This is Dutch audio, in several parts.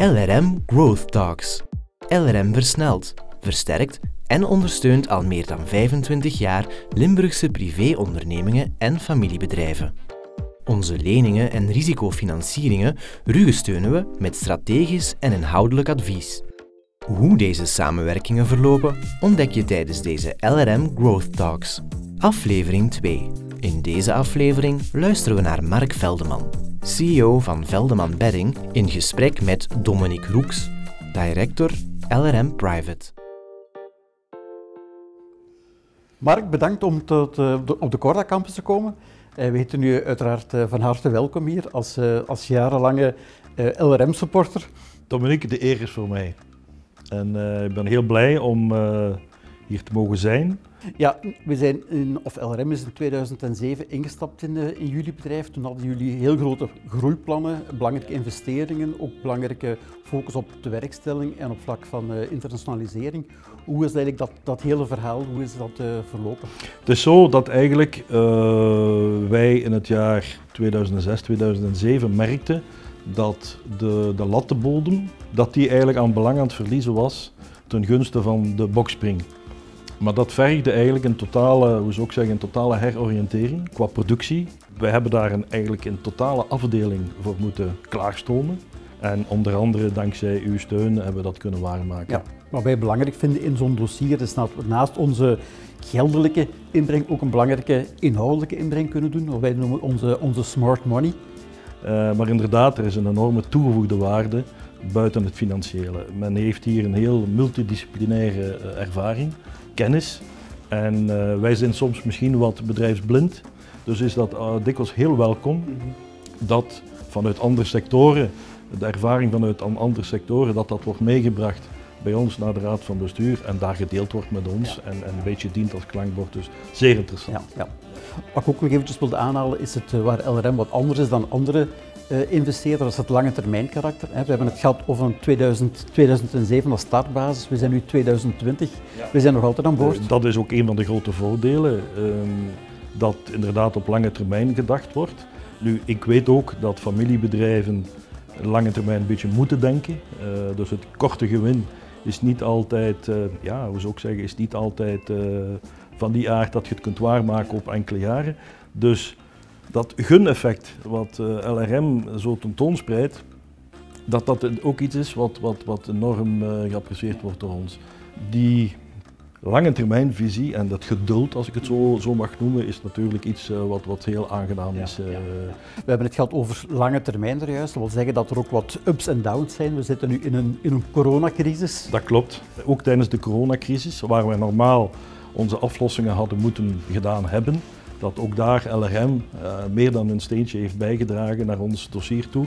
LRM Growth Talks. LRM versnelt, versterkt en ondersteunt al meer dan 25 jaar Limburgse privéondernemingen en familiebedrijven. Onze leningen en risicofinancieringen rugsteunen we met strategisch en inhoudelijk advies. Hoe deze samenwerkingen verlopen, ontdek je tijdens deze LRM Growth Talks. Aflevering 2. In deze aflevering luisteren we naar Mark Veldeman, CEO van Veldeman Bedding, in gesprek met Dominique Roeks, director LRM Private. Mark, bedankt om tot, uh, op de Corda Campus te komen. Uh, we heten u uiteraard uh, van harte welkom hier als, als jarenlange LRM-supporter. Dominique, de eer is voor mij. En ik ben heel blij om hier te mogen zijn. Ja, we zijn in, of LRM is in 2007 ingestapt in, in jullie bedrijf. Toen hadden jullie heel grote groeiplannen, belangrijke investeringen, ook belangrijke focus op de werkstelling en op vlak van uh, internationalisering. Hoe is eigenlijk dat, dat hele verhaal, hoe is dat uh, verlopen? Het is zo dat eigenlijk uh, wij in het jaar 2006, 2007 merkten dat de, de lattenbodem, dat die eigenlijk aan belang aan het verliezen was ten gunste van de bokspring. Maar dat vergde eigenlijk een totale, hoe zou ik zeggen, een totale heroriëntering qua productie. Wij hebben daar een, eigenlijk een totale afdeling voor moeten klaarstomen. En onder andere dankzij uw steun hebben we dat kunnen waarmaken. Ja, wat wij belangrijk vinden in zo'n dossier is dat we naast onze geldelijke inbreng ook een belangrijke inhoudelijke inbreng kunnen doen. Wat wij noemen onze, onze smart money. Uh, maar inderdaad, er is een enorme toegevoegde waarde buiten het financiële. Men heeft hier een heel multidisciplinaire uh, ervaring kennis. En uh, wij zijn soms misschien wat bedrijfsblind. Dus is dat uh, dikwijls heel welkom dat vanuit andere sectoren, de ervaring vanuit andere sectoren, dat dat wordt meegebracht bij ons naar de raad van bestuur en daar gedeeld wordt met ons ja. en, en, een beetje dient als klankbord. Dus zeer interessant. Ja, ja. Wat ik ook nog eventjes wilde aanhalen is het uh, waar LRM wat anders is dan andere investeerder, dat is het lange termijn karakter. We hebben het gehad over 2000, 2007 als startbasis, we zijn nu 2020, ja. we zijn nog altijd aan boord. Uh, dat is ook een van de grote voordelen, um, dat inderdaad op lange termijn gedacht wordt. Nu, ik weet ook dat familiebedrijven lange termijn een beetje moeten denken, uh, dus het korte gewin is niet altijd, ja, hoe zou ik zeggen, is niet altijd van die aard dat je het kunt waarmaken op enkele jaren. Dus dat guneffect wat uh, LRM zo tentoonspreidt, dat dat ook iets is wat, wat, wat enorm uh, geapprecieerd wordt door ons. Die lange termijnvisie en dat geduld, als ik het zo, zo mag noemen, is natuurlijk iets uh, wat, wat heel aangenaam is. Ja, ja. We hebben het gehad over lange termijn er juist. Dat wil zeggen dat er ook wat ups en downs zijn. We zitten nu in een, in een coronacrisis. Dat klopt. Ook tijdens de coronacrisis, waar we normaal onze aflossingen hadden moeten gedaan hebben, dat ook daar LRM uh, meer dan een steentje heeft bijgedragen naar ons dossier toe.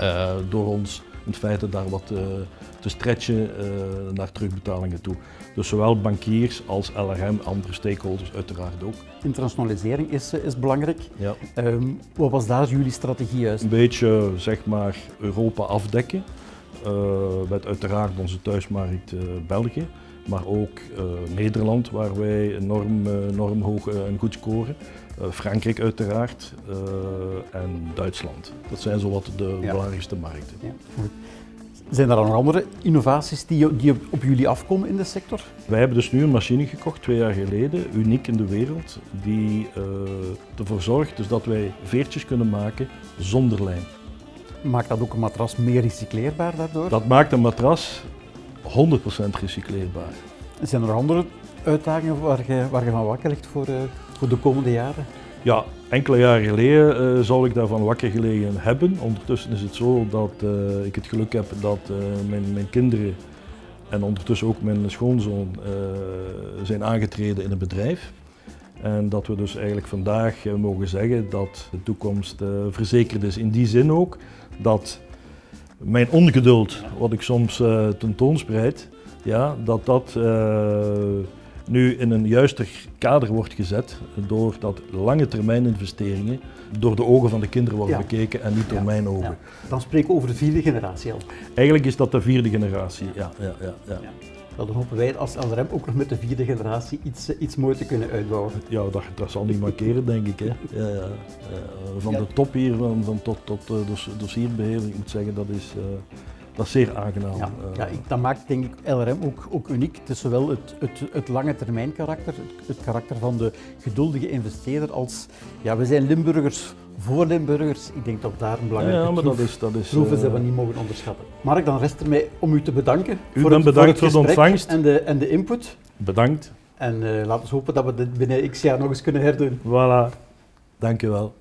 Uh, door ons in feite daar wat uh, te stretchen naar terugbetalingen toe. Dus zowel bankiers als LRM, andere stakeholders uiteraard ook. Internationalisering is, is belangrijk. Ja. Um, wat was daar jullie strategie juist? Een beetje zeg maar Europa afdekken. met uiteraard onze thuismarkt België maar ook uh, Nederland, waar wij enorm, uh, enorm hoog uh, en goed scoren. Frankrijk uiteraard en Duitsland. Dat zijn zowat de ja. belangrijkste markten. Ja. Zijn er dan nog andere innovaties die, die, op jullie afkomen in de sector? Wij hebben dus nu een machine gekocht, twee jaar geleden, uniek in de wereld, die ervoor zorgt dus dat wij veertjes kunnen maken zonder lijm. Maakt dat ook een matras meer recycleerbaar daardoor? Dat maakt een matras 100% recycleerbaar. Zijn er andere uitdagingen waar je, waar je van wakker ligt voor, uh, voor de komende jaren? Ja, enkele jaren geleden uh, zal ik daarvan wakker gelegen hebben. Ondertussen is het zo dat uh, ik het geluk heb dat mijn, mijn, kinderen en ondertussen ook mijn schoonzoon zijn aangetreden in het bedrijf. En dat we dus eigenlijk vandaag mogen zeggen dat de toekomst verzekerd is. In die zin ook dat mijn ongeduld, wat ik soms uh, tentoonspreid, ja, dat dat uh, nu in een juister kader wordt gezet doordat lange termijn investeringen door de ogen van de kinderen worden ja. bekeken en niet door ja. mijn ogen. Ja. Dan spreken we over de vierde generatie al. Eigenlijk is dat de vierde generatie, ja. ja, ja, Wel, dan hopen wij als LRM ook nog met de vierde generatie iets, uh, iets moois te kunnen uitbouwen. Ja, dat, dat zal niet markeren, denk ik. Hè. Ja, ja. Van de top hier, van, van tot, tot uh, dossierbeheer, ik moet zeggen, dat is, uh, dat is zeer aangenaam. Ja, Eh, ja, ik- dat maakt denk ik LRM ook, ook uniek. Het is zowel het, het, het lange termijn karakter, het, het karakter van de geduldige investeerder, als ja, we zijn Limburgers voor Limburgers. Ik denk dat daar een belangrijke ja, maar dat troef, is... Dat is is eh, dat we niet mogen onderschatten. Mark, dan rest er mij om u te bedanken U voor, bent bedankt voor de ontvangst. en de, en de input. Bedankt. En eh, laten we hopen dat we dit binnen x jaar nog eens kunnen herdoen. Voilà. Dank je wel.